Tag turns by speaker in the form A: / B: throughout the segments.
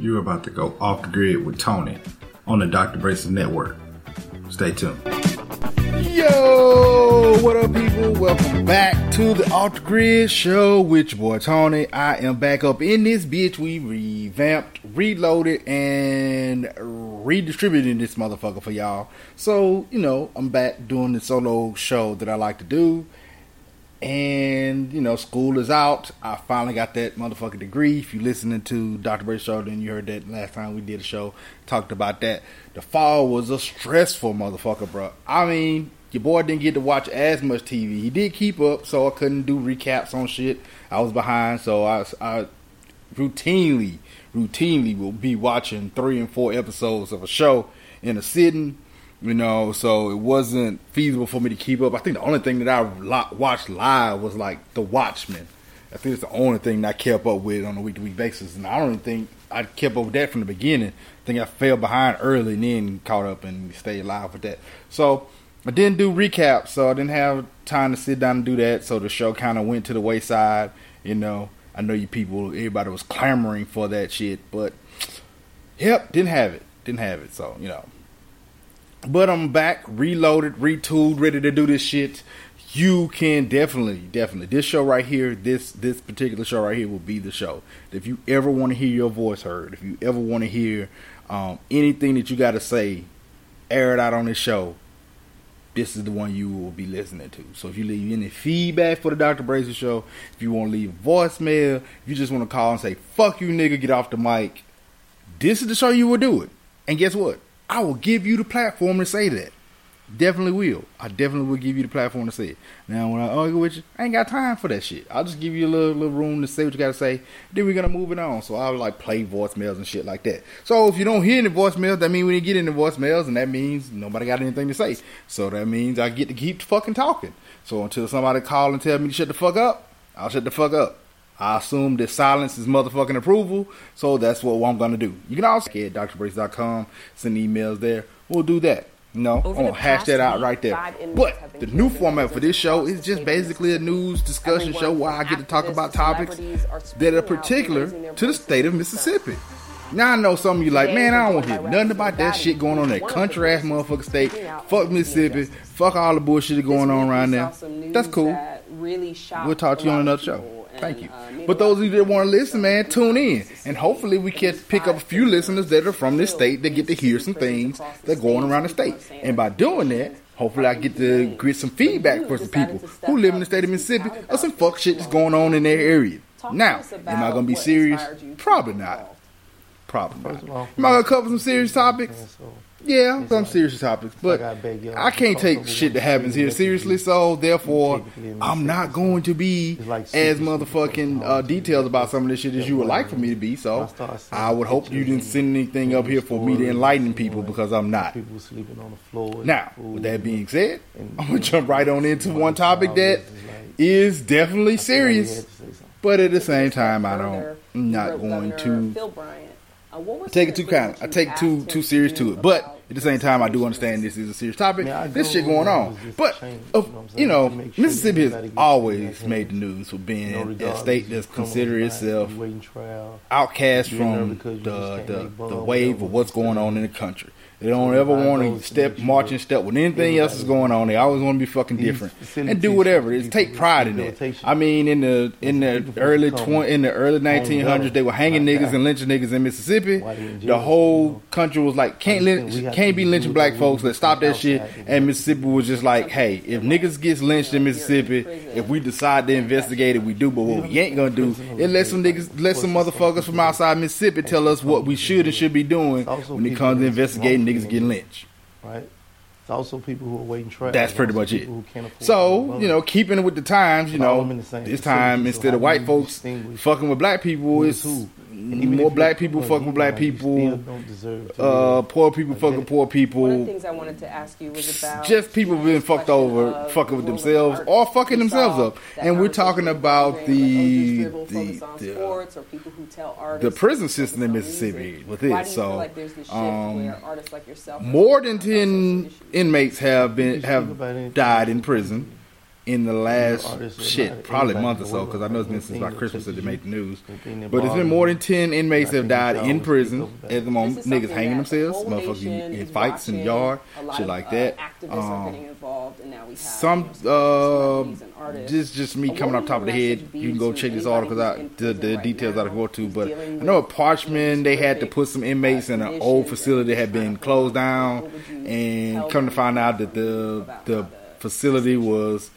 A: You're about to go off the grid with Tony on the Dr. Braces Network. Stay tuned.
B: Yo, what up, people? Welcome back to the Off the Grid Show with your boy Tony. I am back up in this bitch. We revamped, reloaded, and redistributing this motherfucker for y'all. So, you know, I'm back doing the solo show that I like to do. And, you know, school is out. I finally got that motherfucking degree. If you listening to Dr. Brace Show, then you heard that last time we did a show, talked about that. The fall was a stressful motherfucker, bro. I mean, your boy didn't get to watch as much TV. He did keep up, so I couldn't do recaps on shit. I was behind, so I, I routinely, routinely will be watching three and four episodes of a show in a sitting you know, so it wasn't feasible for me to keep up. I think the only thing that I watched live was like The Watchmen. I think it's the only thing that I kept up with on a week to week basis, and I don't even think I kept up with that from the beginning. I think I fell behind early and then caught up and stayed live with that. So I didn't do recaps, so I didn't have time to sit down and do that. So the show kind of went to the wayside. You know, I know you people, everybody was clamoring for that shit, but yep, didn't have it, didn't have it. So you know, but I'm back, reloaded, retooled, ready to do this shit. You can definitely, definitely. This show right here, this this particular show right here will be the show. If you ever want to hear your voice heard, if you ever want to hear um, anything that you got to say, air it out on this show. This is the one you will be listening to. So if you leave any feedback for the Dr. Bracer show, if you want to leave a voicemail, if you just want to call and say "fuck you, nigga," get off the mic. This is the show you will do it. And guess what? I will give you the platform to say that. Definitely will. I definitely will give you the platform to say it. Now, when I argue with you, I ain't got time for that shit. I'll just give you a little, little room to say what you got to say. Then we're gonna move it on. So I'll like play voicemails and shit like that. So if you don't hear any voicemails, that means we didn't get any voicemails, and that means nobody got anything to say. So that means I get to keep fucking talking. So until somebody call and tell me to shut the fuck up, I'll shut the fuck up. I assume that silence is motherfucking approval, so that's what I'm gonna do. You can also get drbrace.com, send emails there. We'll do that. No, know, I'm gonna hash that out right there. But the new format for this show is just basically a news discussion show where I get to talk about topics that are particular to the state of Mississippi. Now I know some of you like, man, I don't want to hear nothing about that shit going on in that country ass motherfucker state. Fuck Mississippi. Fuck all the bullshit going on right now. That's cool. We'll talk to you on another show. Thank you. But those of you that want to listen, man, tune in. And hopefully we can pick up a few listeners that are from this state that get to hear some things that are going around the state. And by doing that, hopefully I get to get some feedback for some people who live in the state of Mississippi or some fuck shit that's going on in their area. Now, am I going to be serious? Probably not. Probably not. Am I going to cover some serious topics? Yeah, some serious topics, but I can't take shit that happens here seriously. So therefore, I'm not going to be as motherfucking uh, detailed about some of this shit as you would like for me to be. So I would hope you didn't send anything up here for me to enlighten people because I'm not. People sleeping on the floor. Now, with that being said, I'm gonna jump right on into one topic that is definitely serious, but at the same time, I don't. I'm not going to uh, I take it too kind. I take too too serious to it, but at the same time, I do understand this is a serious topic. this shit going on, but uh, you know, Mississippi has always made the news for being a state that's considered itself outcast from the, the the wave of what's going on in the country. They don't ever want to step, march and step with anything else is going on. They always want to be fucking different and do whatever. It's take pride in it. I mean, in the in the early twenty in the early nineteen hundreds, they were hanging niggas and lynching niggas in Mississippi. The whole country was like, can't lynch, can't be lynching black folks. Let's stop that shit. And Mississippi was just like, hey, if niggas gets lynched in Mississippi, if we decide to investigate it, we do. But what we ain't gonna do is let some niggas, let some motherfuckers from outside Mississippi tell us what we should and should be doing when it comes to investigating niggas getting lynched.
C: Right. It's also people who are waiting trial.
B: That's pretty much it. So you know, keeping with the times. You know, this time instead of white folks fucking with black people, it's more black people fucking with black people. Uh, poor people fucking poor people. One
D: of the things I wanted to ask you was about
B: just people being fucked over, fucking with themselves or fucking themselves up. And we're talking about the the the, the prison system in Mississippi with it. So, um, more than ten inmates have been have died in prison in the last
C: artists are
B: shit, probably a month or so, because I know it's been since about Christmas that they made the news. But it's been more than ten inmates
C: I
B: have died in prison at the moment. Niggas hanging themselves,
D: whole
B: motherfuckers
D: nation
B: in fights in the yard, shit like
D: uh,
B: that.
D: Activists
B: Um,
D: are getting involved, and now we have
B: Some uh,
D: celebrities artists.
B: just just me
D: A
B: coming off top of the head. You can go check this
D: anybody
B: article out. The, the details I
D: now
B: go to, but I know at
D: with
B: Parchman they had to put some inmates in an old facility that had been closed down,
D: what would you
B: and come to find out that the
D: about
B: the
D: how the
B: facility was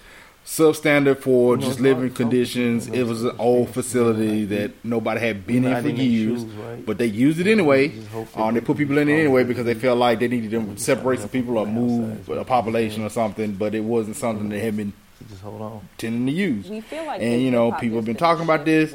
B: substandard for
C: You
B: just
C: it's
B: living
C: hard to talk to
B: conditions. It was an old facility
C: you know,
B: that nobody had been in for years,
C: shoes, right?
B: but they used it anyway.
C: You just hope that
B: Um, they
C: they
B: put people in it anyway because they felt like they needed to separate some people or move
C: outside.
B: a population or something, but it wasn't something that had been
C: just hold on.
B: tending to use.
D: We feel like
B: And you know, people have been talking about this.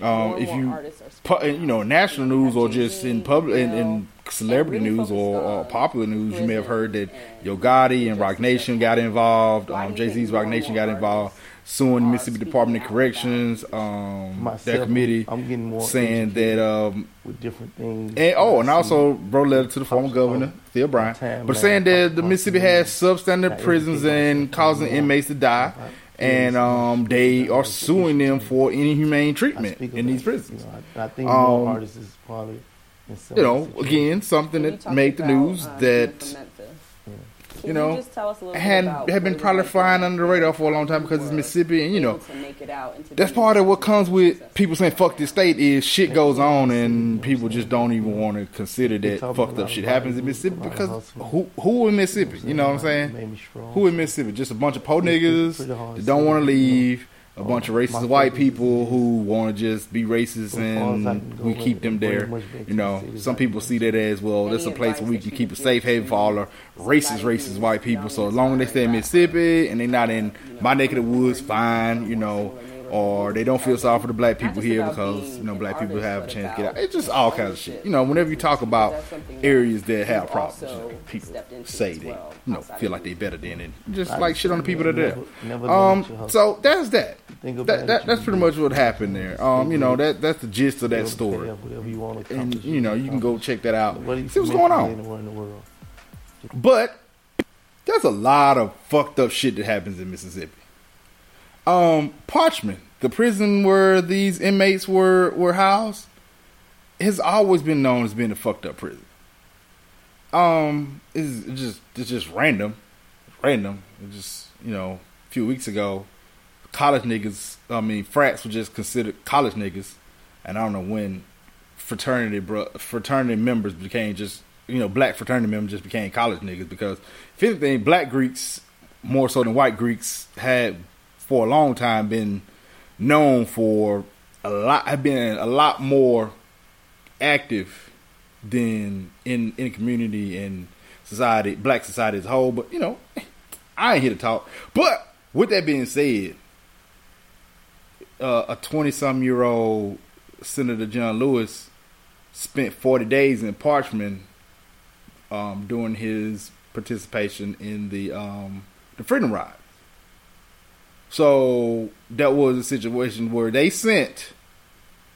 B: Um, if you,
D: are
B: pu- you know, national news or just in public in, in
D: Miguel,
B: celebrity
D: really
B: news or, or popular news, you may have heard that
D: prison
B: Yo
D: and
B: Gotti and Roc Nation got involved.
D: Why
B: Um, Jay Z's
D: more Roc
B: Nation got involved,
D: artists
B: suing
D: are
B: Mississippi Department of Corrections. Um,
C: Myself,
B: that committee
C: I'm getting more
B: saying that. Um,
C: with different things.
B: and oh, and
C: I
B: also
C: see.
B: wrote a letter to the former governor,
C: on
B: Phil Bryant, but saying that the Mississippi has substandard prisons and causing inmates to die, and um, they are suing them for inhumane treatment in these prisons.
C: You know, I, I think
B: Um,
C: more artists is probably. In some
B: You know, again, something that made the news
D: uh,
B: that
D: being from Memphis. Can
B: you know,
D: just tell us a little
B: had had been probably flying under the radar for a long time because it's Mississippi, and you know,
D: able to make it out into
B: that's part of what comes with people saying "fuck this state" is shit goes on and people just don't even want to consider that fucked up shit happens in Mississippi
C: a lot of
B: because who who in Mississippi? You know what I'm saying?
C: Made me strong.
B: Who in Mississippi? Just a bunch of po
C: It's pretty-
B: niggas that don't want to
C: you know.
B: leave. A bunch of
C: My
B: racist white people who want to just be racist
C: So far as I
B: and we keep them there.
C: much back to
B: You know, some people see that as well. That's a place where we can keep a safe haven for all the racist, racist white people. So as long as they stay in Mississippi and they're not in my neck of the woods, fine. You know, or they don't feel sorry for the black people here because you know black people have a
D: but
B: chance to get out. It's just all kinds of shit. You know, whenever you talk about
D: That's something that
B: areas that have problems, you know, people say
D: as
B: they you know feel like they're better than it. Just like shit on the people that are there.
C: never- never let
B: Um, so that's that. That, that that's pretty much what happened there. Um, you know that that's the gist of that story,
C: you
B: and you know you can go check that out. See what's going on.
C: Anywhere in the world.
B: But that's a lot of fucked up shit that happens in Mississippi. Um, Parchman, the prison where these inmates were were housed, has always been known as being a fucked up prison. Um, it's just it's just random, random. Just you know, a few weeks ago, college niggas, I mean, frats were just considered college niggas, and I don't know when fraternity bro, fraternity members became just you know black fraternity members just became college niggas because if anything, black Greeks more so than white Greeks had for a long time been known for a lot have been a lot more active than in in community and society, black society as a whole. But you know, I ain't here to talk. But with that being said, uh, a twenty some year old Senator John Lewis spent forty days in Parchman um, during his participation in the um, the Freedom Ride. So that was a situation where they sent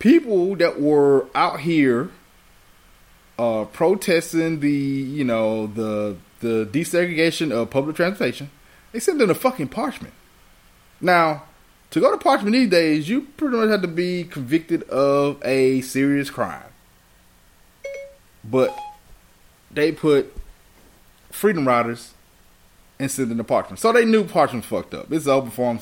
B: people that were out here uh, protesting the you know the the desegregation of public transportation. They sent them to fucking Parchman. Now, to go to Parchman these days, you pretty much have to be convicted of a serious crime. But they put Freedom Riders and sent them to Parchman. So they knew Parchman's fucked up. It's an open farm,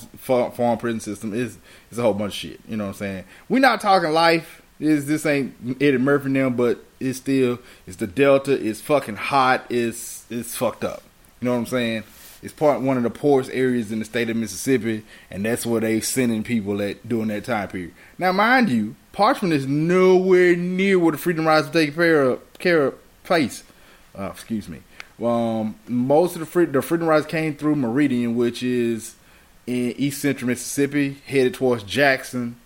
B: farm prison system. It's, it's a whole bunch of shit. You know what I'm saying? We're not talking life. This, this ain't Eddie Murphy now, but it's still, it's the Delta. It's fucking hot. It's, it's fucked up. You know what I'm saying? It's part one of the poorest areas in the state of Mississippi, and that's where they sending people at during that time period. Now, mind you, Parchman is nowhere near where the Freedom Riders take care of, care of place. Uh, excuse me. Um, most of the free, the Freedom Riders came through Meridian, which is in East Central Mississippi, headed towards Jackson.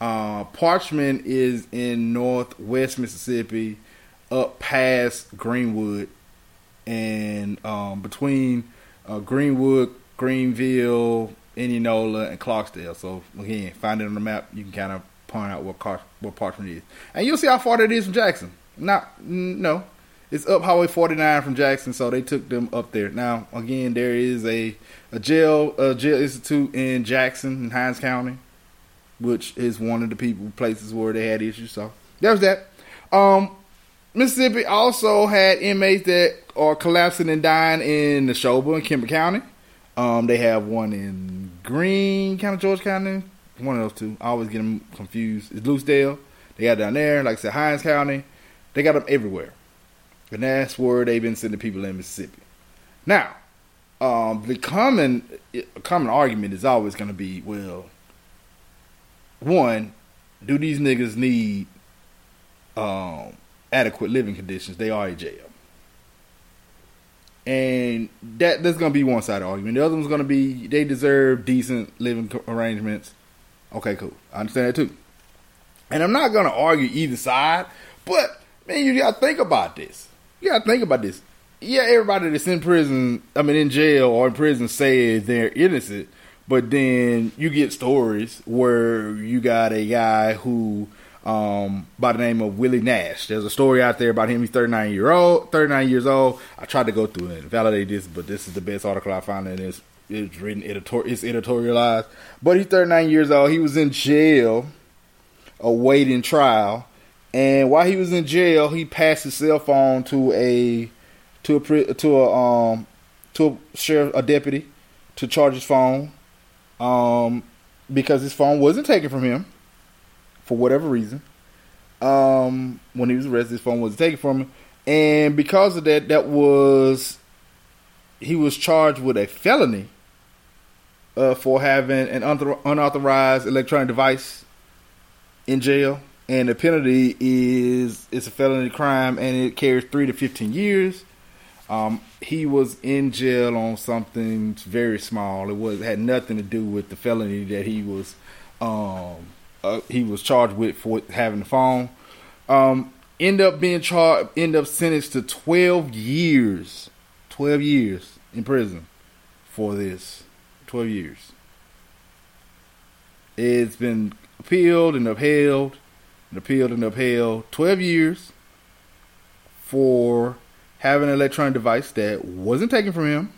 B: Uh, Parchman is in Northwest Mississippi, up past Greenwood, and um, between uh, Greenwood, Greenville, Indianola, and Clarksdale. So again, find it on the map. You can kind of point out what Car- what is, and you'll see how far that is from Jackson. Not no, it's up Highway 49 from Jackson, so they took them up there. Now, again, there is a a jail a jail institute in Jackson in Hines County, which is one of the people places where they had issues. So there's that. Um, Mississippi also had inmates that are collapsing and dying in Neshoba and Kemper County. Um, they have one in Greene County, George County. One of those two. I always get them confused. It's Lucedale. They got down there, like I said, Hines County. They got them everywhere. And that's where they've been sending people in Mississippi. Now, um, the common common argument is always going to be, well, one, do these niggas need um, adequate living conditions? They are in jail, and that that's going to be one side of the argument. The other one's going to be they deserve decent living arrangements. Okay, cool. I understand that too. And I'm not going to argue either side, but man, you got to think about this. You got to think about this. Yeah, everybody that's in prison, I mean, in jail or in prison, says they're innocent, but then you get stories where you got a guy who, um, by the name of Willie Nash. There's a story out there about him. He's 39 year old, 39 years old. I tried to go through and validate this, but this is the best article I found, and it's it's written editor, it's editorialized. But he's 39 years old. He was in jail, awaiting trial, and while he was in jail, he passed his cell phone to a to a to a um to a sheriff a deputy to charge his phone um because his phone wasn't taken from him for whatever reason. Um when he was arrested his phone wasn't taken from him. And because of that that was he was charged with a felony uh, for having an unauthor- unauthorized electronic device in jail and the penalty is it's a felony crime and it carries three to fifteen years. Um, he was in jail on something very small. It was had nothing to do with the felony that he was um, uh, he was charged with for having the phone. Um, end up being charged. End up sentenced to twelve years. Twelve years in prison for this. Twelve years. It's been appealed and upheld and appealed and upheld 12 years for having an electronic device that wasn't taken from him.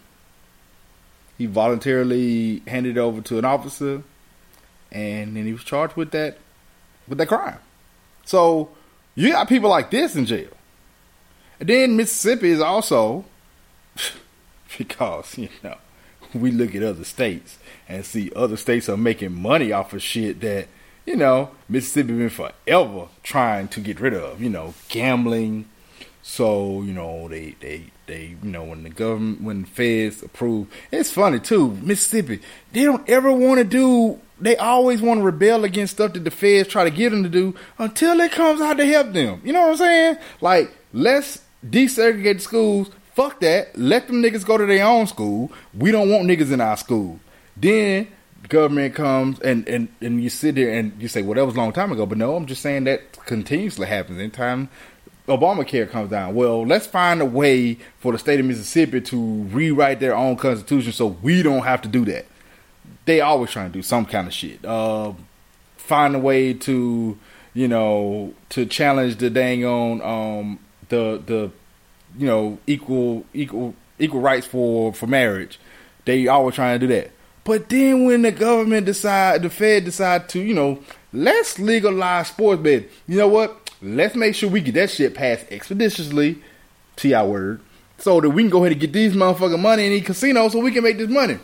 B: He voluntarily handed it over to an officer and then he was charged with that with that crime. So you got people like this in jail. And then Mississippi is also because, you know, we look at other states and see other states are making money off of shit that you know, Mississippi been forever trying to get rid of, you know, gambling. So, you know, they, they, they, you know, when the government, when the feds approve, it's funny too, Mississippi, they don't ever want to do, they always want to rebel against stuff that the feds try to get them to do until it comes out to help them. You know what I'm saying? Like, let's desegregate the schools. Fuck that. Let them niggas go to their own school. We don't want niggas in our school. Then government comes and, and, and you sit there and you say, well, that was a long time ago. But no, I'm just saying that continuously happens. Anytime Obamacare comes down, well, let's find a way for the state of Mississippi to rewrite their own constitution so we don't have to do that. They always trying to do some kind of shit. Uh, find a way to, you know, to challenge the dang on um, the the you know equal equal equal rights for for marriage. They always trying to do that. But then when the government decide, the Fed decide to, you know, let's legalize sports betting. You know what? Let's make sure we get that shit passed expeditiously, to our word, so that we can go ahead and get these motherfucking money in the casinos so we can make this money.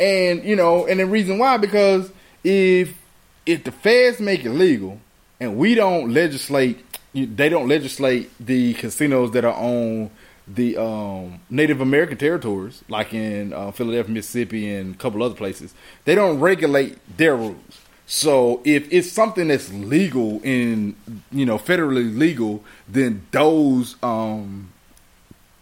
B: And you know, and the reason why because if if the feds make it legal and we don't legislate, they don't legislate the casinos that are on the um, Native American territories, like in uh, Philadelphia, Mississippi, and a couple other places, they don't regulate their rules. So if it's something that's legal in you know federally legal, then those um,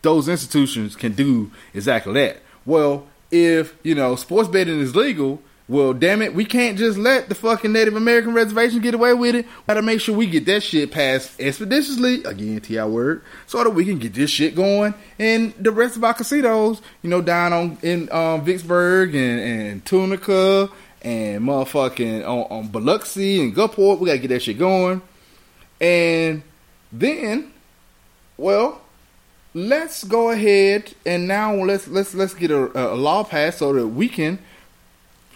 B: those institutions can do exactly that. Well, if you know sports betting is legal, well, damn it, we can't just let the fucking Native American reservation get away with it. We gotta make sure we get that shit passed expeditiously, again, our word, so that we can get this shit going. And the rest of our casinos, you know, down on in um, Vicksburg and, and Tunica and motherfucking on, on Biloxi and Gulfport, we gotta get that shit going. And then, well, let's go ahead and now let's let's let's get a, a law passed so that we can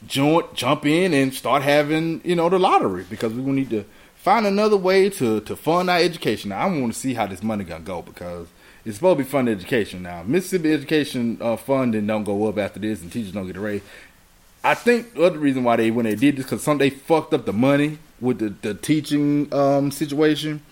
B: jump jump in and start having you know the lottery because we will need to find another way to to fund our education. Now, I want to see how this money gonna go because it's supposed to be fund education. Now, Mississippi education uh, funding don't go up after this, and teachers don't get a raise. I think the other reason why they when they did this because some they fucked up the money with the the teaching um, situation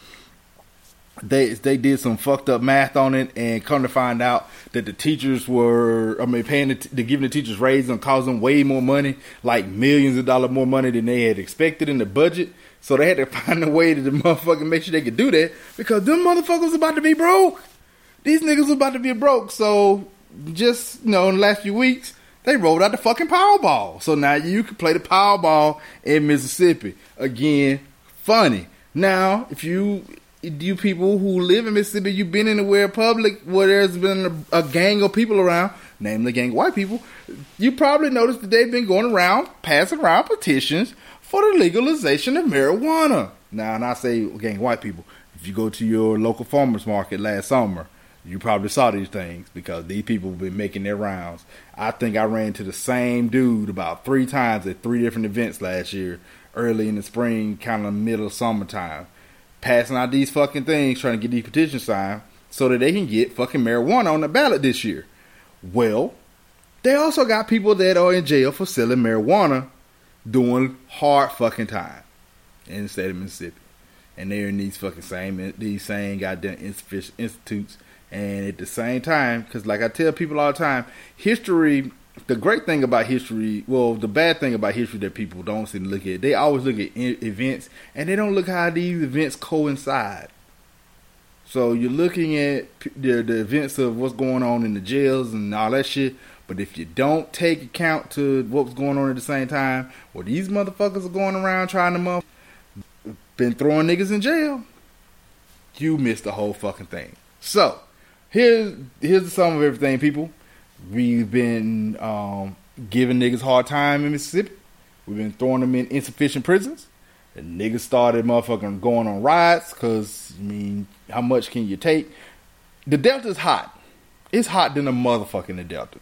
B: they they did some fucked up math on it and come to find out that the teachers were I mean paying the, the giving the teachers raises and causing way more money like millions of dollars more money than they had expected in the budget. So they had to find a way to the motherfucking make sure they could do that because them motherfuckers about to be broke. These niggas about to be broke. So just you know in the last few weeks they rolled out the fucking Powerball. So now you can play the Powerball in Mississippi. Again funny. Now if you you people who live in Mississippi, you've been in anywhere public where there's been a, a, gang of people around, namely gang of white people, you probably noticed that they've been going around passing around petitions for the legalization of marijuana. Now, and I say gang of white people, if you go to your local farmers market last summer, you probably saw these things because these people have been making their rounds. I think I ran into the same dude about three times at three different events last year, early in the spring, kind of middle summertime passing out these fucking things, trying to get these petitions signed so that they can get fucking marijuana on the ballot this year. Well, they also got people that are in jail for selling marijuana doing hard fucking time in the state of Mississippi. And they're in these fucking same these same goddamn institutes. And at the same time, because like I tell people all the time, history the great thing about history, well, the bad thing about history that people don't seem to look at, they always look at events and they don't look how these events coincide. So you're looking at the, the events of what's going on in the jails and all that shit, but if you don't take account to what's going on at the same time, well, these motherfuckers are going around trying to muff, been throwing niggas in jail, you missed the whole fucking thing. So here's here's the sum of everything, people. We've been um, giving niggas hard time in Mississippi. We've been throwing them in insufficient prisons. The niggas started motherfucking going on riots because, I mean, how much can you take? The Delta's hot. It's hot than a motherfucking the Delta.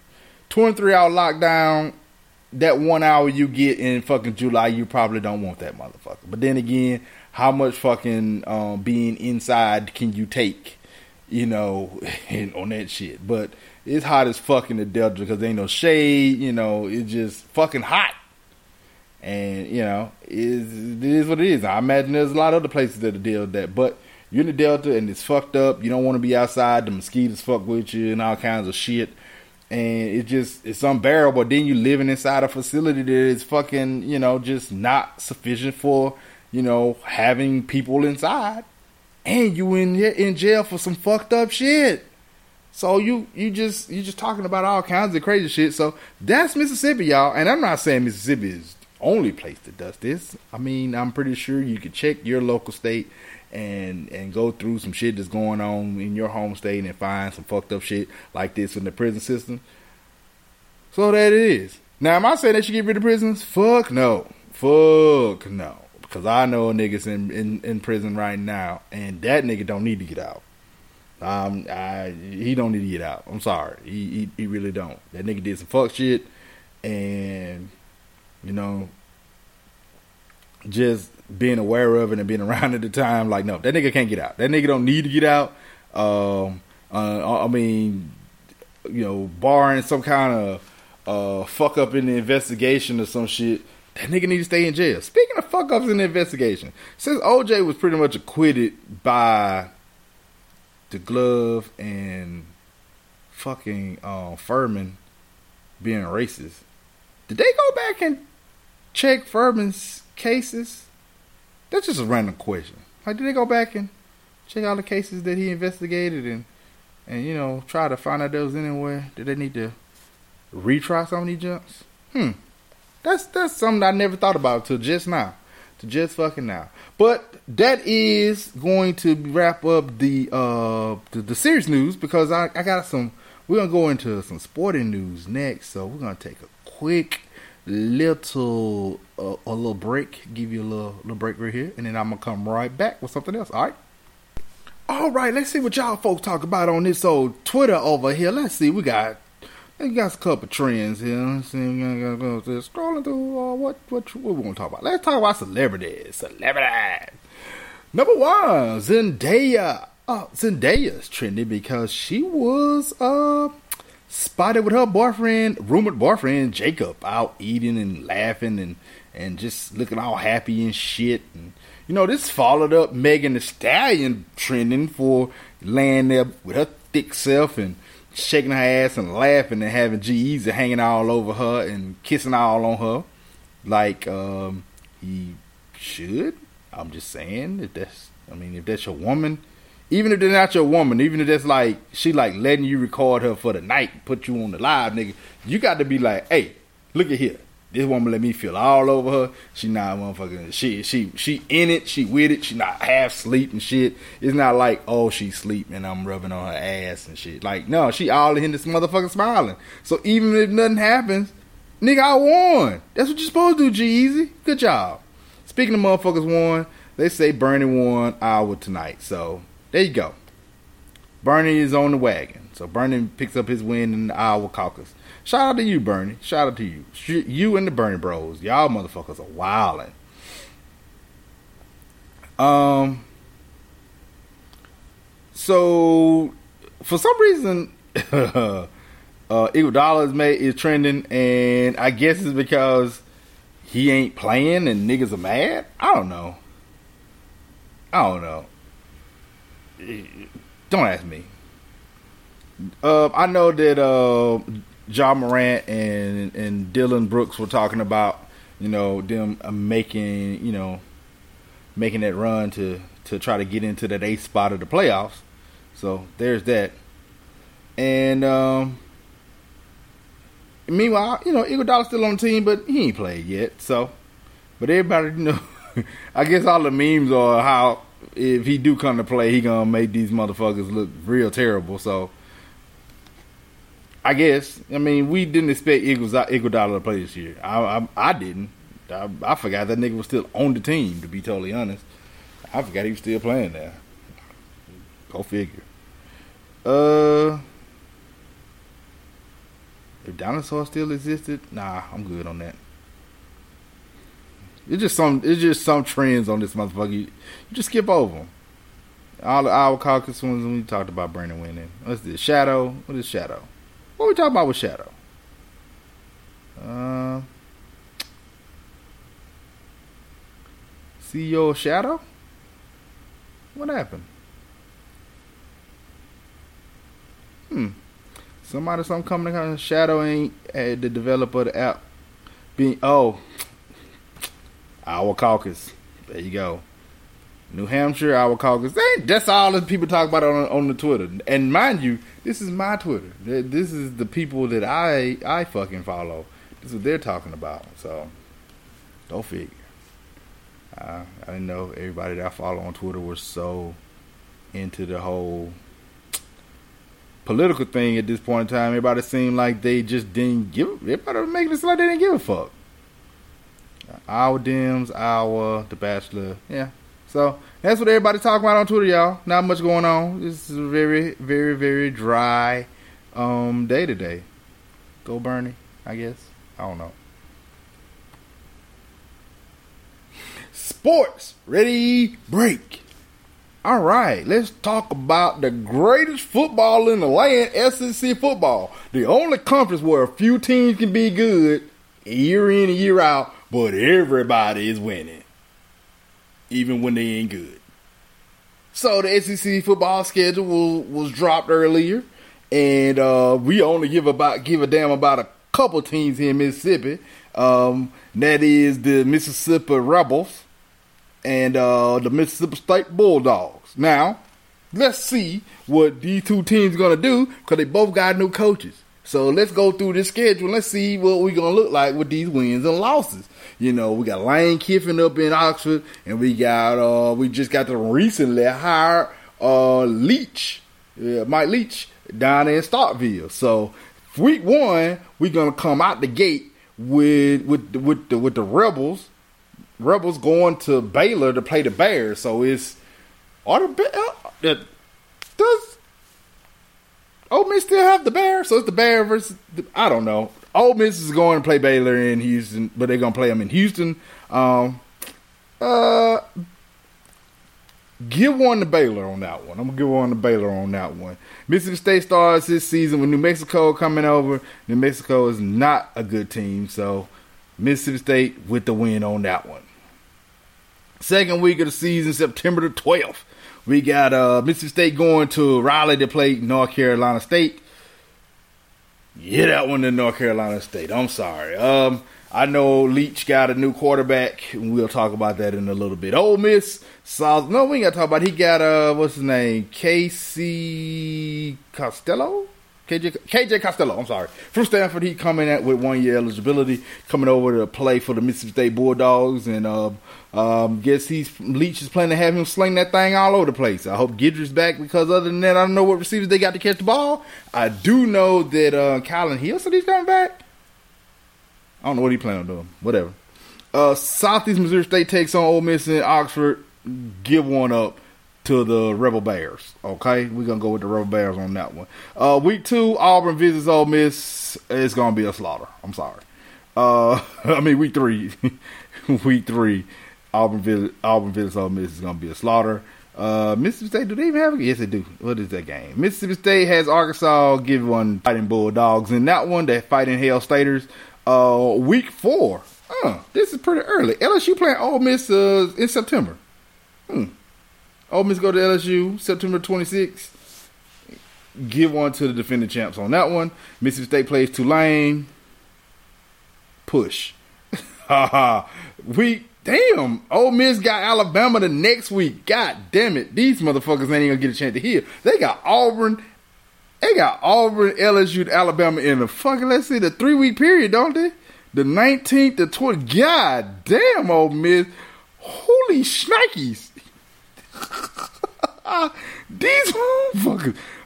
B: 23 hour lockdown, that one hour you get in fucking July, you probably don't want that motherfucker. But then again, how much fucking um, being inside can you take, you know, on that shit? But it's hot as fuck in the Delta because there ain't no shade. You know, it's just fucking hot. And you know, it is what it is. I imagine there's a lot of other places that deal with that, but you're in the Delta and it's fucked up. You don't want to be outside. The mosquitoes fuck with you and all kinds of shit. And it just it's unbearable. Then you living inside a facility that is fucking you know just not sufficient for you know having people inside, and you in in jail for some fucked up shit. So you you just you just talking about all kinds of crazy shit. So that's Mississippi, y'all. And I'm not saying Mississippi is the only place that does this. I mean, I'm pretty sure you could check your local state and and go through some shit that's going on in your home state and find some fucked up shit like this in the prison system. So that it is. Now, am I saying they should get rid of prisons? Fuck no. Fuck no. Because I know a nigga's in, in, in prison right now, and that nigga don't need to get out. Um, I, he don't need to get out. I'm sorry. He, he, he really don't. That nigga did some fuck shit, and you know, just being aware of it and being around at the time. Like, no, that nigga can't get out. That nigga don't need to get out. Um, uh, I mean, you know, barring some kind of uh, fuck up in the investigation or some shit. That nigga need to stay in jail. Speaking of fuck ups in the investigation, since OJ was pretty much acquitted by the glove and fucking uh, Fuhrman being racist. Did they go back and check Fuhrman's cases? That's just a random question. Like, did they go back and check all the cases that he investigated and and you know try to find out there was anywhere? Did they need to retry some of these jumps? Hmm. That's that's something I never thought about until just now. To just fucking now. But that is going to wrap up the uh the, the serious news because I, I got some we're gonna go into some sporting news next, so we're gonna take a quick little uh, a little break, give you a little little break right here, and then I'm gonna come right back with something else. All right. All right, let's see what y'all folks talk about on this old Twitter over here. Let's see, we got we got a couple trends here. Let's see, we gotta go scrolling through uh, what what what we want to talk about. Let's talk about celebrities. Celebrities. Number one, Zendaya. Uh, Zendaya's trending because she was uh spotted with her boyfriend, rumored boyfriend Jacob, out eating and laughing and and just looking all happy and shit. And you know, this followed up Megan Thee Stallion trending for laying there with her thick self and shaking her ass and laughing and having G-Eazy hanging all over her and kissing all on her, like um, he should. I'm just saying if that's, I mean, if that's your woman, even if they're not your woman, even if that's like she like letting you record her for the night, put you on the live, nigga, you got to be like, hey, look at here. This woman let me feel all over her. She not motherfucking she she she in it, she with it, she not half sleep and shit. It's not like, oh, she sleep and I'm rubbing on her ass and shit. Like, no, she all in this motherfucker smiling. So even if nothing happens, nigga, I won. That's what you're supposed to do, G-Eazy. Good job. Speaking of motherfuckers won, they say Bernie won Iowa tonight. So there you go. Bernie is on the wagon. So Bernie picks up his win in the Iowa caucus. Shout out to you, Bernie. Shout out to you. You and the Bernie Bros. Y'all motherfuckers are wildin'. Um. So, for some reason, uh, Iguodala is made is trending, and I guess it's because he ain't playing and niggas are mad. I don't know. I don't know. Don't ask me. Uh, I know that uh, John Morant and and Dillon Brooks were talking about you know them uh, making you know making that run to to try to get into that eighth spot of the playoffs. So there's that. And um, meanwhile, you know, Iguodala's still on the team, but he ain't played yet. So, but everybody, you know, I guess all the memes are how if he do come to play, he gonna make these motherfuckers look real terrible. So, I guess I mean we didn't expect Iguodala Iguodala to play this year. I I, I didn't. I, I forgot that nigga was still on the team. To be totally honest, I forgot he was still playing there. Go figure. Uh, if dinosaurs still existed, nah, I'm good on that. It's just some. It's just some trends on this motherfucker. You, just skip over them. All the our caucus ones we talked about Brandon winning. What's this? Shadow. What is Shadow? What we talking about with Shadow? Uh, CEO Shadow. What happened? Hmm. Somebody, some company, kind of Shadow ain't uh, the developer of the app. Being oh, our caucus. There you go. New Hampshire, our caucus. Ain't that's all that people talk about on on the Twitter. And mind you, this is my Twitter. This is the people that I I fucking follow. This is what they're talking about. So, go figure. I I didn't know everybody that I follow on Twitter was so into the whole political thing at this point in time. Everybody seemed like they just didn't give. Everybody was making it like they didn't give a fuck. Our Dems, our The Bachelor, yeah. So that's what everybody talking about on Twitter, y'all. Not much going on. This is a very, very, very dry um, day today. Go Bernie, I guess. I don't know. Sports ready break. All right, let's talk about the greatest football in the land, SEC football. The only conference where a few teams can be good year in and year out, but everybody is winning, even when they ain't good. So the SEC football schedule was, dropped earlier, and uh, we only give about give a damn about a couple teams here in Mississippi. Um, that is the Mississippi Rebels and uh, the Mississippi State Bulldogs. Now, let's see what these two teams gonna do because they both got new coaches. So let's go through this schedule. Let's see what we're gonna look like with these wins and losses. You know, we got Lane Kiffin up in Oxford, and we got uh, we just got the recently hired uh, Leach, Mike Leach down in Starkville. So week one, we're gonna come out the gate with with with the with the Rebels Rebels going to Baylor to play the Bears, so it's Are the uh, does Ole Miss still have the Bear? So it's the Bear versus the, I don't know. Ole Miss is going to play Baylor in Houston, but they're going to play them in Houston. Um, uh, give one to Baylor on that one. I'm gonna give one to Baylor on that one. Mississippi State starts this season with New Mexico coming over. New Mexico is not a good team, so Mississippi State with the win on that one. Second week of the season, September the 12th. We got uh, Mississippi State going to Raleigh to play North Carolina State. Yeah, that one to North Carolina State. I'm sorry. Um, I know Leach got a new quarterback, and we'll talk about that in a little bit. Ole Miss, South. No, we ain't got to talk about. It. He got uh, what's his name? Casey Costello. KJ, KJ Costello, I'm sorry. From Stanford, he coming out with one year eligibility, coming over to play for the Mississippi State Bulldogs, and uh, um, guess he's Leach is planning to have him sling that thing all over the place. I hope Gidry's back because other than that, I don't know what receivers they got to catch the ball. I do know that uh, Kylin Hill said he's coming back. I don't know what he planning on doing. Whatever. Uh, Southeast Missouri State takes on Ole Miss and Oxford. Give one up to the Rebel Bears. Okay, we're gonna go with the Rebel Bears on that one. Uh, week two, Auburn visits Ole Miss. It's gonna be a slaughter. I'm sorry. Uh, I mean week three, week three, Auburn visit Auburn visits Ole Miss is gonna be a slaughter. Uh, Mississippi State, do they even have a Yes, they do. What is that game? Mississippi State has Arkansas give one fighting Bulldogs. In that one, they're fighting Hail Staters. Uh, week four. Uh, this is pretty early. LSU playing Ole Miss uh, in September. Hmm. Ole Miss go to LSU September 26th. Give one to the defending champs on that one. Mississippi State plays Tulane. Push. we damn. Ole Miss got Alabama the next week. God damn it. These motherfuckers ain't even gonna get a chance to hear. They got Auburn. They got Auburn, LSU, Alabama in the fucking let's see the three week period, don't they? The 19th to 20. God damn, Ole Miss. Holy shnikes. These.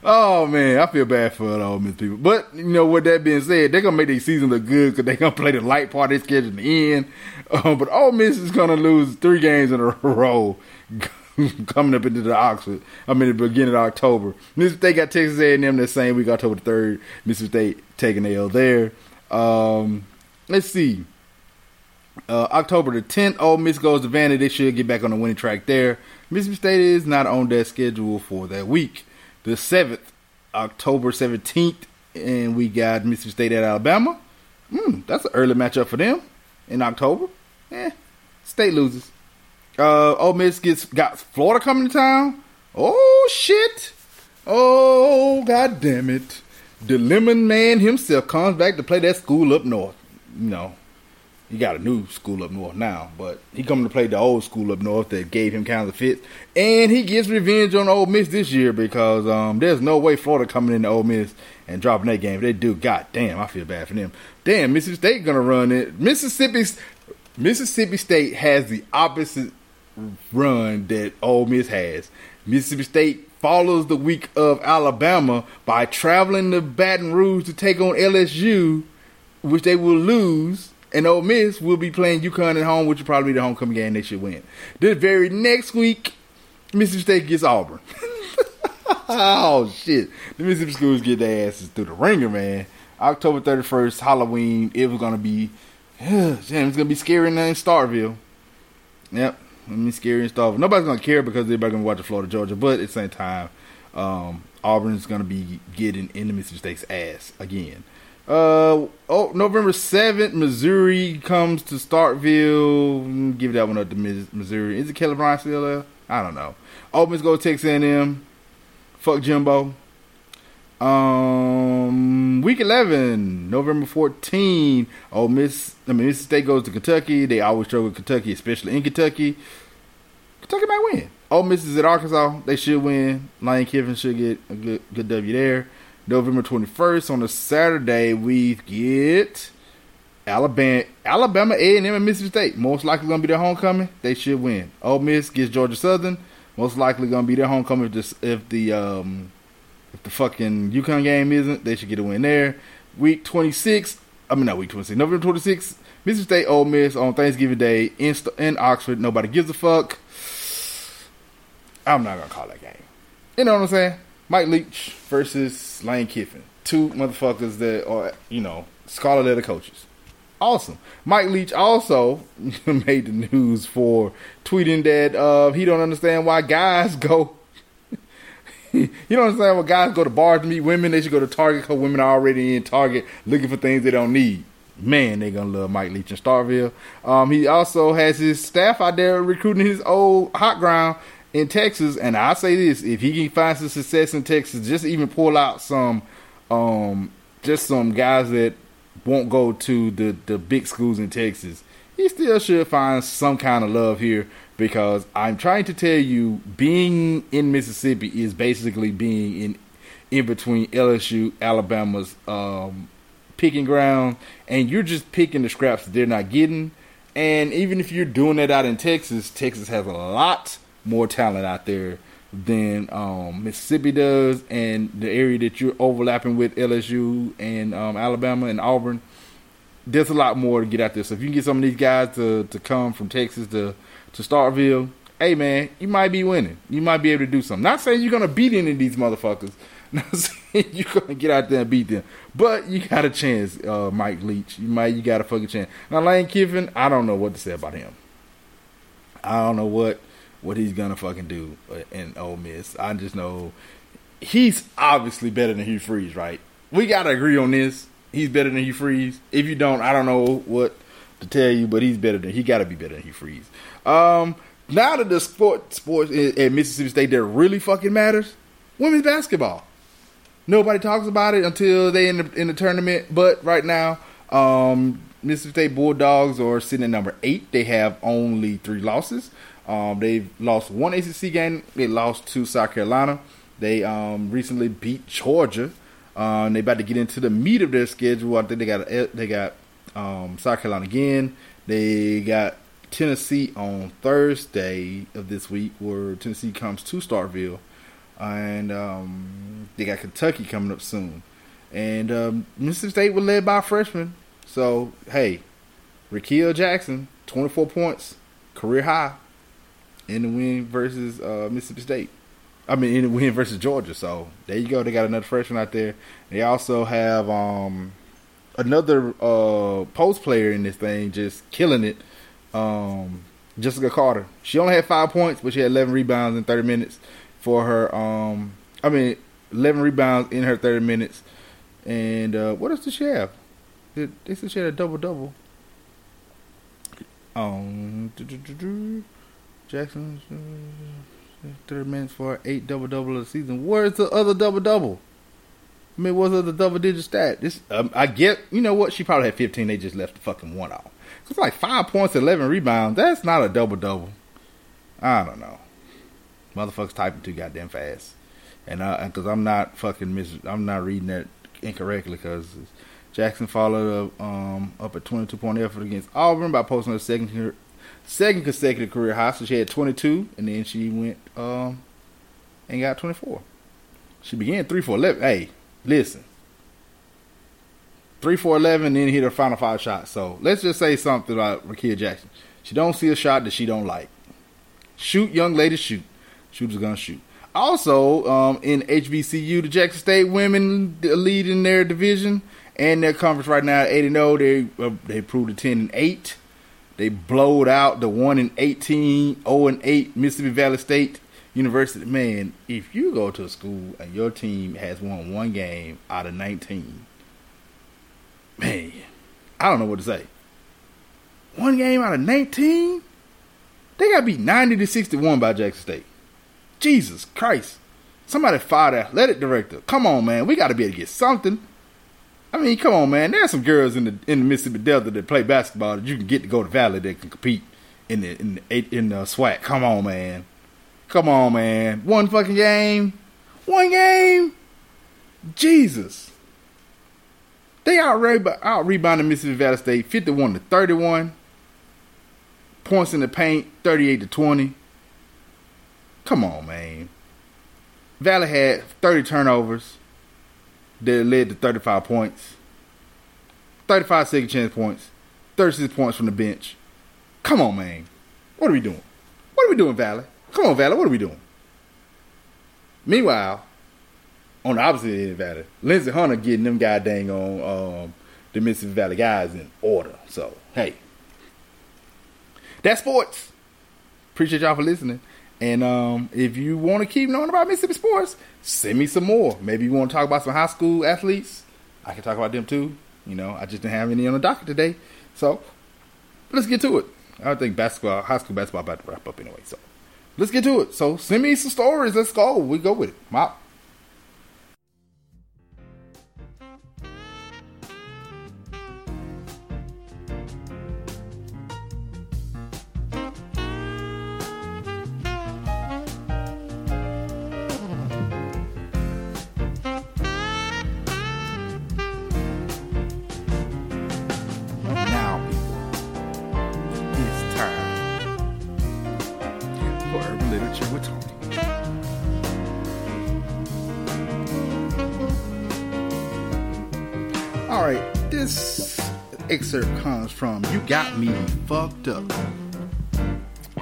B: Oh man, I feel bad for the Ole Miss people. But you know, with that being said, they're gonna make their season look good because they're gonna play the light part of their schedule in the end. Uh, but Ole Miss is gonna lose three games in a row coming up into the Oxford. I mean, the beginning of October. Mississippi State got Texas A&M that same week, October the third. Mississippi State taking the L there. Um, let's see. Uh, October the 10th, Ole Miss goes to Vandy. They should get back on the winning track there. Mississippi State is not on that schedule for that week. The 7th, October 17th, and we got Mississippi State at Alabama. Hmm, that's an early matchup for them in October. Eh, State loses. Uh, Ole Miss gets got Florida coming to town. Oh shit! Oh god damn it! The Lemon Man himself comes back to play that school up north. Know, he got a new school up north now, but he coming to play the old school up north that gave him kind of fit, and he gets revenge on Ole Miss this year because um, there's no way Florida coming into Ole Miss and dropping that game. They do, god damn, I feel bad for them. Damn, Mississippi State gonna run it. Mississippi Mississippi State has the opposite run that Ole Miss has. Mississippi State follows the week of Alabama by traveling to Baton Rouge to take on LSU, which they will lose and Ole Miss will be playing UConn at home, which will probably be the homecoming game they should win. The very next week, Mississippi State gets Auburn. oh shit! The Mississippi schools get their asses through the ringer, man. October thirty first, Halloween. It was gonna be, damn, it's gonna be scary in Starville. Yep, I mean scary in Starkville. Nobody's gonna care because everybody's gonna watch the Florida Georgia, but at the same time, um, Auburn's gonna be getting in the Mississippi State's ass again. Uh oh, November seventh, Missouri comes to Starkville. Give that one up to Missouri. Is it Kelly Bryant still there? I don't know. Opens go Texas A&M. Fuck Jimbo. Um, week eleven, November 14. Oh, Miss, I mean Mississippi State goes to Kentucky. They always struggle with Kentucky, especially in Kentucky. Kentucky might win. Ole Miss is at Arkansas. They should win. Lane Kiffin should get a good good W there. November 21st on a Saturday, we get Alabama, Alabama A&M and Mississippi State. Most likely going to be their homecoming. They should win. Ole Miss gets Georgia Southern. Most likely going to be their homecoming if, if the um, if the fucking UConn game isn't. They should get a win there. Week 26. I mean, not week 26. November 26th. Mississippi State, Ole Miss on Thanksgiving Day in in Oxford. Nobody gives a fuck. I'm not gonna call that game. You know what I'm saying? Mike Leach versus Lane Kiffin, two motherfuckers that are you know scarlet letter coaches. Awesome. Mike Leach also made the news for tweeting that uh, he don't understand why guys go. you don't understand why guys go to bars to meet women. They should go to Target because women are already in Target looking for things they don't need. Man, they gonna love Mike Leach in Starville. Um, he also has his staff out there recruiting his old hot ground in Texas. And I say this: if he can find some success in Texas, just even pull out some, um, just some guys that won't go to the the big schools in Texas, he still should find some kind of love here because I'm trying to tell you, being in Mississippi is basically being in in between LSU, Alabama's um, picking ground, and you're just picking the scraps that they're not getting. And even if you're doing that out in Texas, Texas has a lot more talent out there than um, Mississippi does, and the area that you're overlapping with LSU and um, Alabama and Auburn. There's a lot more to get out there. So if you can get some of these guys to, to come from Texas to to Starkville, hey man, you might be winning. You might be able to do something. Not saying you're gonna beat any of these motherfuckers. Not saying you're gonna get out there and beat them, but you got a chance, uh, Mike Leach. You might, you got a fucking chance. Now Lane Kiffin, I don't know what to say about him. I don't know what what he's gonna fucking do in Ole Miss. I just know he's obviously better than Hugh Freeze, right? We gotta agree on this. He's better than Hugh Freeze. If you don't, I don't know what to tell you, but he's better than he got to be better than Hugh Freeze. Um, now that the sport sports at Mississippi State that really fucking matters, women's basketball. Nobody talks about it until they in the in the tournament. But right now, um, Mississippi State Bulldogs are sitting at number eight. They have only three losses. Um, they've lost one SEC game. They lost to South Carolina. They um, recently beat Georgia. Um, they about to get into the meat of their schedule. I think they got they got um, South Carolina again. They got Tennessee on Thursday of this week, where Tennessee comes to Starkville, and um, they got Kentucky coming up soon. And um, Mississippi State was led by freshman, so hey, Rickea Jackson, twenty four points, career high, in the win versus uh, Mississippi State. I mean, in the win versus Georgia. So there you go. They got another freshman out there. They also have um, another uh, post player in this thing, just killing it. Um, Jessica Carter. She only had five points, but she had 11 rebounds in 30 minutes for her. Um, I mean, 11 rebounds in her 30 minutes. And uh, what else did she have? They said she had a double double. Um, Jackson, 30 minutes for eight double double of the season. Where's the other double double? I mean, what's the other double digit stat? This, um, I get, you know what? She probably had 15. They just left the fucking one off. It's like five points, 11 rebounds. That's not a double double. I don't know. Motherfuckers typing too goddamn fast. And because I'm not fucking mis- I'm not reading that incorrectly because Jackson followed up, um, up a 22 point effort against Auburn by posting a second second consecutive career high. So she had 22, and then she went um, and got 24. She began three for 11. Hey, listen, three for 11, then hit her final five shots. So let's just say something about Rickea Jackson. She don't see a shot that she don't like. Shoot, young lady, shoot. Shooters gonna shoot. Also, um, in HBCU, the Jackson State women lead in their division and their conference right now, eight and zero. They uh, they proved a ten and eight. They blowed out the one in 18, 0 and eight Mississippi Valley State University. Man, if you go to a school and your team has won one game out of nineteen, man, I don't know what to say. One game out of nineteen, they got to be ninety to sixty-one by Jackson State. Jesus Christ. Somebody fire the athletic director. Come on, man. We got to be able to get something. I mean, come on, man. There's some girls in the in the Mississippi Delta that play basketball that you can get to go to Valley that can compete in the in the, in the SWAC. Come on, man. Come on, man. One fucking game. One game. Jesus. They out, out rebounded Mississippi Valley State 51 to 31. Points in the paint 38 to 20. Come on, man. Valley had 30 turnovers that led to 35 points. 35 second chance points. 36 points from the bench. Come on, man. What are we doing? What are we doing, Valley? Come on, Valley. What are we doing? Meanwhile, on the opposite end of valley, Lindsey Hunter getting them dang on um, the Mississippi Valley guys in order. So hey, that's sports. Appreciate y'all for listening. And um, if you want to keep knowing about Mississippi sports, send me some more. Maybe you want to talk about some high school athletes. I can talk about them too. You know, I just didn't have any on the docket today. So let's get to it. I think basketball, high school basketball, about to wrap up anyway. So let's get to it. So send me some stories. Let's go. We go with it. Mop. Excerpt comes from "You Got Me Fucked Up"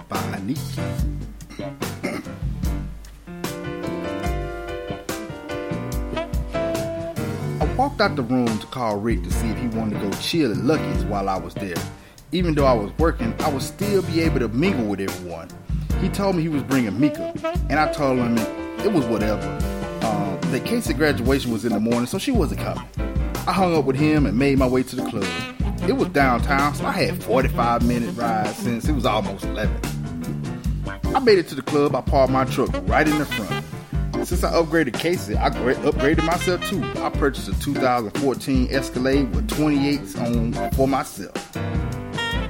B: by Aniki. I walked out the room to call Rick to see if he wanted to go chill at Lucky's while I was there. Even though I was working, I would still be able to mingle with everyone. He told me he was bringing Mika, and I told him it, it was whatever. Um, the case of graduation was in the morning, so she wasn't coming. I hung up with him and made my way to the club. It was downtown, so I had 45 minute ride since it was almost 11. I made it to the club. I parked my truck right in the front. Since I upgraded cases, I upgraded myself too. I purchased a 2014 Escalade with 28s on for myself.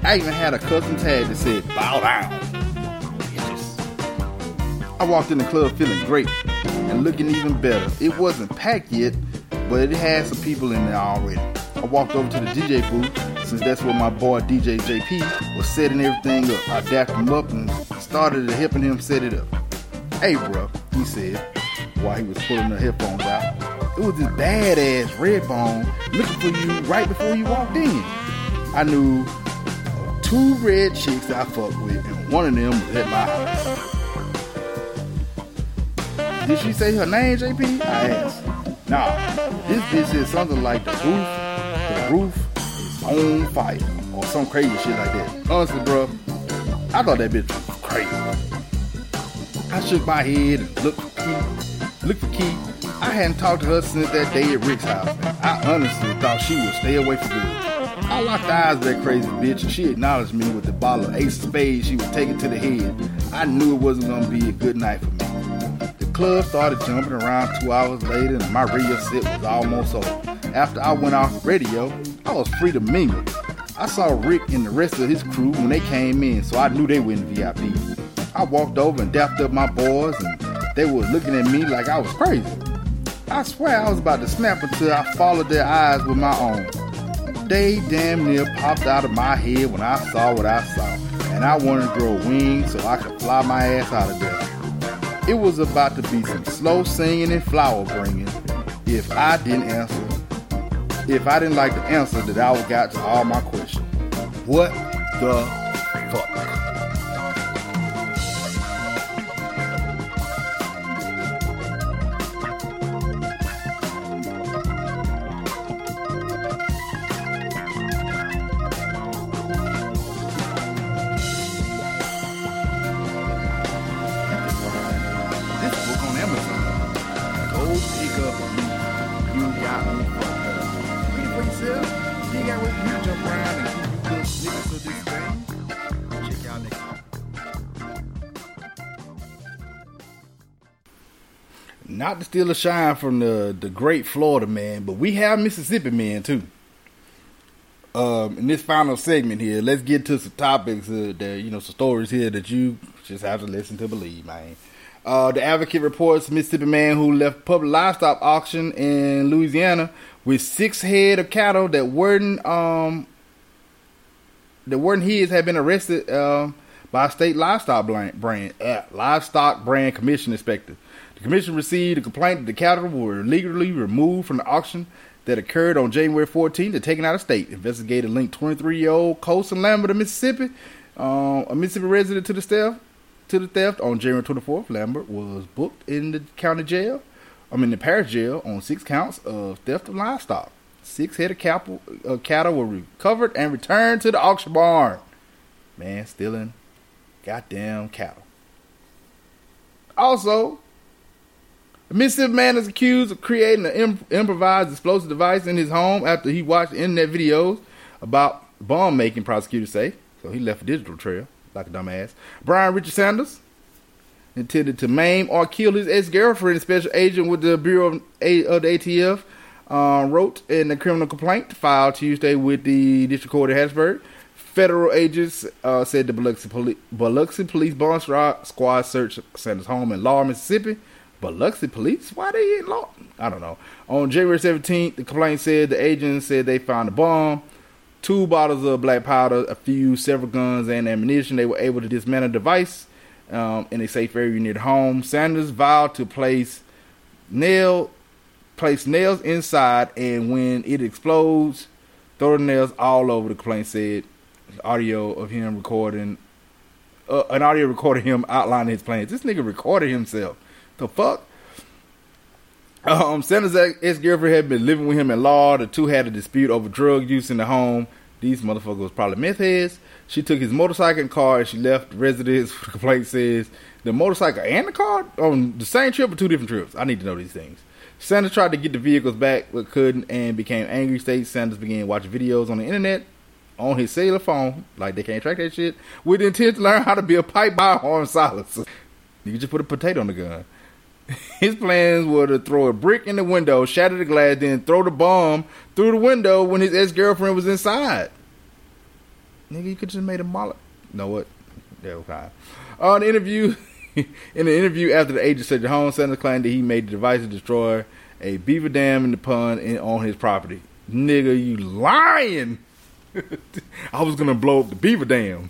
B: I even had a custom tag that said "Bow down." Bitches. I walked in the club feeling great and looking even better. It wasn't packed yet, but it had some people in there already. I walked over to the DJ booth since that's where my boy DJ JP was setting everything up. I dapped him up and started helping him set it up. Hey, bro, he said while he was pulling the headphones out. It was this badass red bone looking for you right before you walked in. I knew two red chicks I fucked with, and one of them was at my house. Did she say her name, JP? I asked. Nah, this bitch said something like the roof, the roof is on fire, or some crazy shit like that. Honestly, bro, I thought that bitch was crazy. I shook my head and looked for Key. Looked for Key. I hadn't talked to her since that day at Rick's house. I honestly thought she would stay away from good. I locked the eyes with that crazy bitch and she acknowledged me with the bottle of Ace of Spades she was taking to the head. I knew it wasn't gonna be a good night for me. The club started jumping around two hours later and my radio set was almost over. After I went off radio, I was free to mingle. I saw Rick and the rest of his crew when they came in, so I knew they were in VIP. I walked over and dapped up my boys, and they were looking at me like I was crazy. I swear I was about to snap until I followed their eyes with my own. They damn near popped out of my head when I saw what I saw, and I wanted to grow wings so I could fly my ass out of there. It was about to be some slow singing and flower bringing if I didn't answer. If I didn't like the answer that I got to all my questions. What the Not to steal a shine from the, the great Florida man, but we have Mississippi man too. Um, in this final segment here, let's get to some topics, uh, that, you know, some stories here that you just have to listen to believe, man. Uh, the Advocate reports Mississippi man who left public livestock auction in Louisiana with six head of cattle that weren't um that weren't his had been arrested um, by state livestock brand, brand uh, livestock brand commission inspector. The commission received a complaint that the cattle were illegally removed from the auction that occurred on January 14th and taken out of state. Investigator linked 23 year old Colson Lambert of Mississippi, um, a Mississippi resident, to the theft to the theft on January 24th, Lambert was booked in the county jail. I mean, the parish jail on six counts of theft of livestock. Six head of cattle, uh, cattle were recovered and returned to the auction barn. Man, stealing goddamn cattle. Also, a Mississippi man is accused of creating an imp- improvised explosive device in his home after he watched internet videos about bomb making, prosecutors say. So he left a digital trail like a dumbass. Brian Richard Sanders intended to maim or kill his ex girlfriend, special agent with the Bureau of, A- of the ATF, uh, wrote in the criminal complaint filed Tuesday with the District Court of Hattiesburg. Federal agents uh, said the Biloxi, Poli- Biloxi Police Bomb Squad searched Sanders' home in Law, Mississippi. Biloxi Police? Why they in Law? I don't know. On January 17th, the complaint said the agents said they found a bomb, two bottles of black powder, a few, several guns, and ammunition. They were able to dismantle the device um, in a safe area near the home. Sanders vowed to place nail place nails inside, and when it explodes, throw the nails all over. The complaint said audio of him recording, uh, an audio recording him outlining his plans. This nigga recorded himself. The fuck. Um, Sanders' ex girlfriend had been living with him in law. The two had a dispute over drug use in the home. These motherfuckers was probably meth heads. She took his motorcycle and car and she left the residence. The complaint says the motorcycle and the car on the same trip or two different trips. I need to know these things. Sanders tried to get the vehicles back but couldn't and became angry. State Sanders began watching videos on the internet on his cellular phone, like they can't track that shit, with the intent to learn how to be a pipe by horn silencer. You can just put a potato on the gun. His plans were to throw a brick in the window, shatter the glass, then throw the bomb through the window when his ex girlfriend was inside. Nigga, you could just made a mollet. Know what? Yeah, okay. Uh, on the interview, in the interview after the agent said the home center claimed that he made the device to destroy a beaver dam in the pond in, on his property. Nigga, you lying! I was gonna blow up the beaver dam.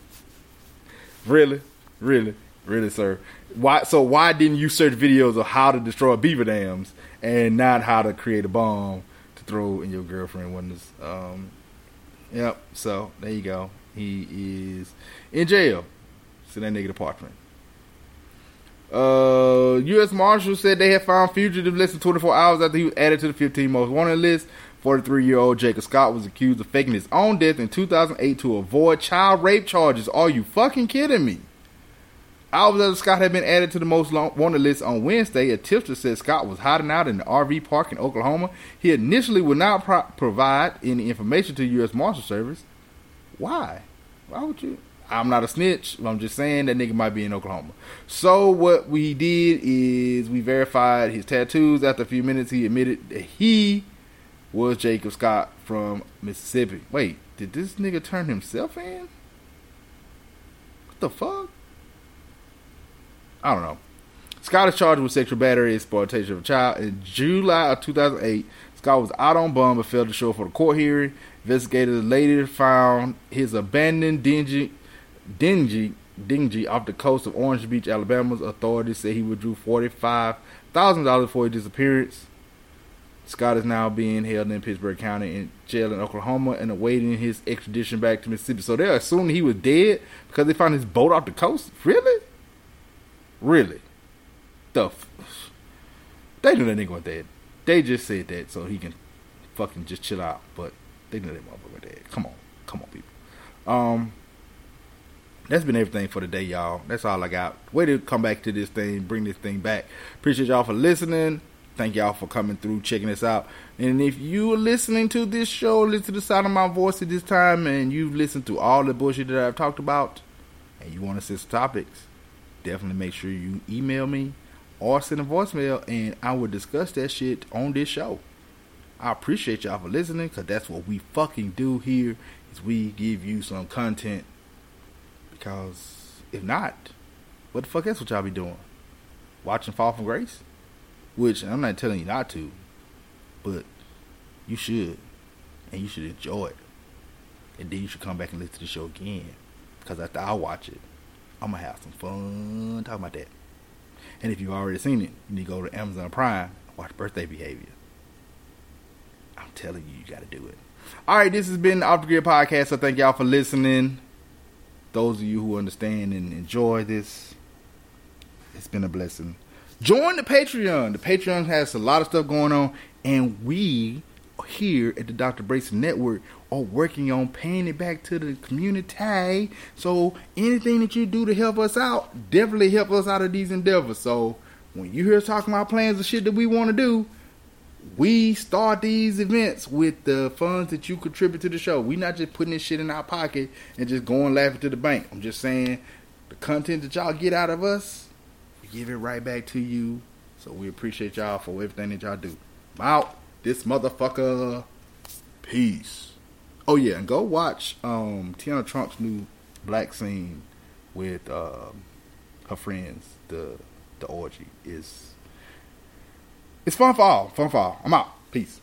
B: Really, really, really, sir. Why? So why didn't you search videos of how to destroy beaver dams and not how to create a bomb to throw in your girlfriend windows? Um, yep. So there you go. He is in jail. So that nigga apartment. Uh, U.S. Marshals said they had found fugitive less than 24 hours after he was added to the 15 most wanted list. 43 year old Jacob Scott was accused of faking his own death in 2008 to avoid child rape charges. Are you fucking kidding me? Hours after Scott had been added to the most wanted list on Wednesday, a tipster said Scott was hiding out in the RV park in Oklahoma. He initially would not pro- provide any information to U.S. Marshal Service. Why? Why would you? I'm not a snitch. I'm just saying that nigga might be in Oklahoma. So what we did is we verified his tattoos. After a few minutes, he admitted that he was Jacob Scott from Mississippi. Wait, did this nigga turn himself in? What the fuck? I don't know. Scott is charged with sexual battery, and exploitation of a child. In July of 2008, Scott was out on bond but failed to show up for the court hearing. Investigators later found his abandoned dingy, dingy, dingy off the coast of Orange Beach, Alabama. Authorities say he withdrew forty-five thousand dollars for his disappearance. Scott is now being held in Pittsburg County in jail in Oklahoma and awaiting his extradition back to Mississippi. So they're assuming he was dead because they found his boat off the coast. Really? Really? The f- they knew that nigga was dead. They just said that so he can fucking just chill out. But they knew that motherfucker dead. Come on, come on, people. Um, that's been everything for today, y'all. That's all I got. Way to come back to this thing, bring this thing back. Appreciate y'all for listening. Thank y'all for coming through, checking us out. And if you are listening to this show, listen to the sound of my voice at this time, and you've listened to all the bullshit that I've talked about, and you want to see topics, definitely make sure you email me or send a voicemail, and I will discuss that shit on this show. I appreciate y'all for listening, because that's what we fucking do here, is we give you some content. Because if not, what the fuck else would y'all be doing? Watching Fall from Grace? Which I'm not telling you not to, but you should, and you should enjoy it. And then you should come back and listen to the show again, because after I watch it, I'm gonna have some fun talking about that. And if you've already seen it, you need to go to Amazon Prime watch Birthday Behavior. I'm telling you, you got to do it. All right, this has been the Off the Grid podcast. So thank y'all for listening. Those of you who understand and enjoy this It's been a blessing. Join the Patreon. The Patreon has a lot of stuff going on, and we here at the Dr. Brayson Network working on paying it back to the community. So anything that you do to help us out, definitely help us out of these endeavors. So when you hear us talking about plans of shit that we want to do, we start these events with the funds that you contribute to the show. We're not just putting this shit in our pocket and just going laughing to the bank. I'm just saying the content that y'all get out of us, we give it right back to you. So we appreciate y'all for everything that y'all do. I'm out. This motherfucker. Peace. Oh yeah, and go watch um Teanna Trump's new black scene with uh, her friends. The the orgy is it's fun for all. Fun for all. I'm out. Peace.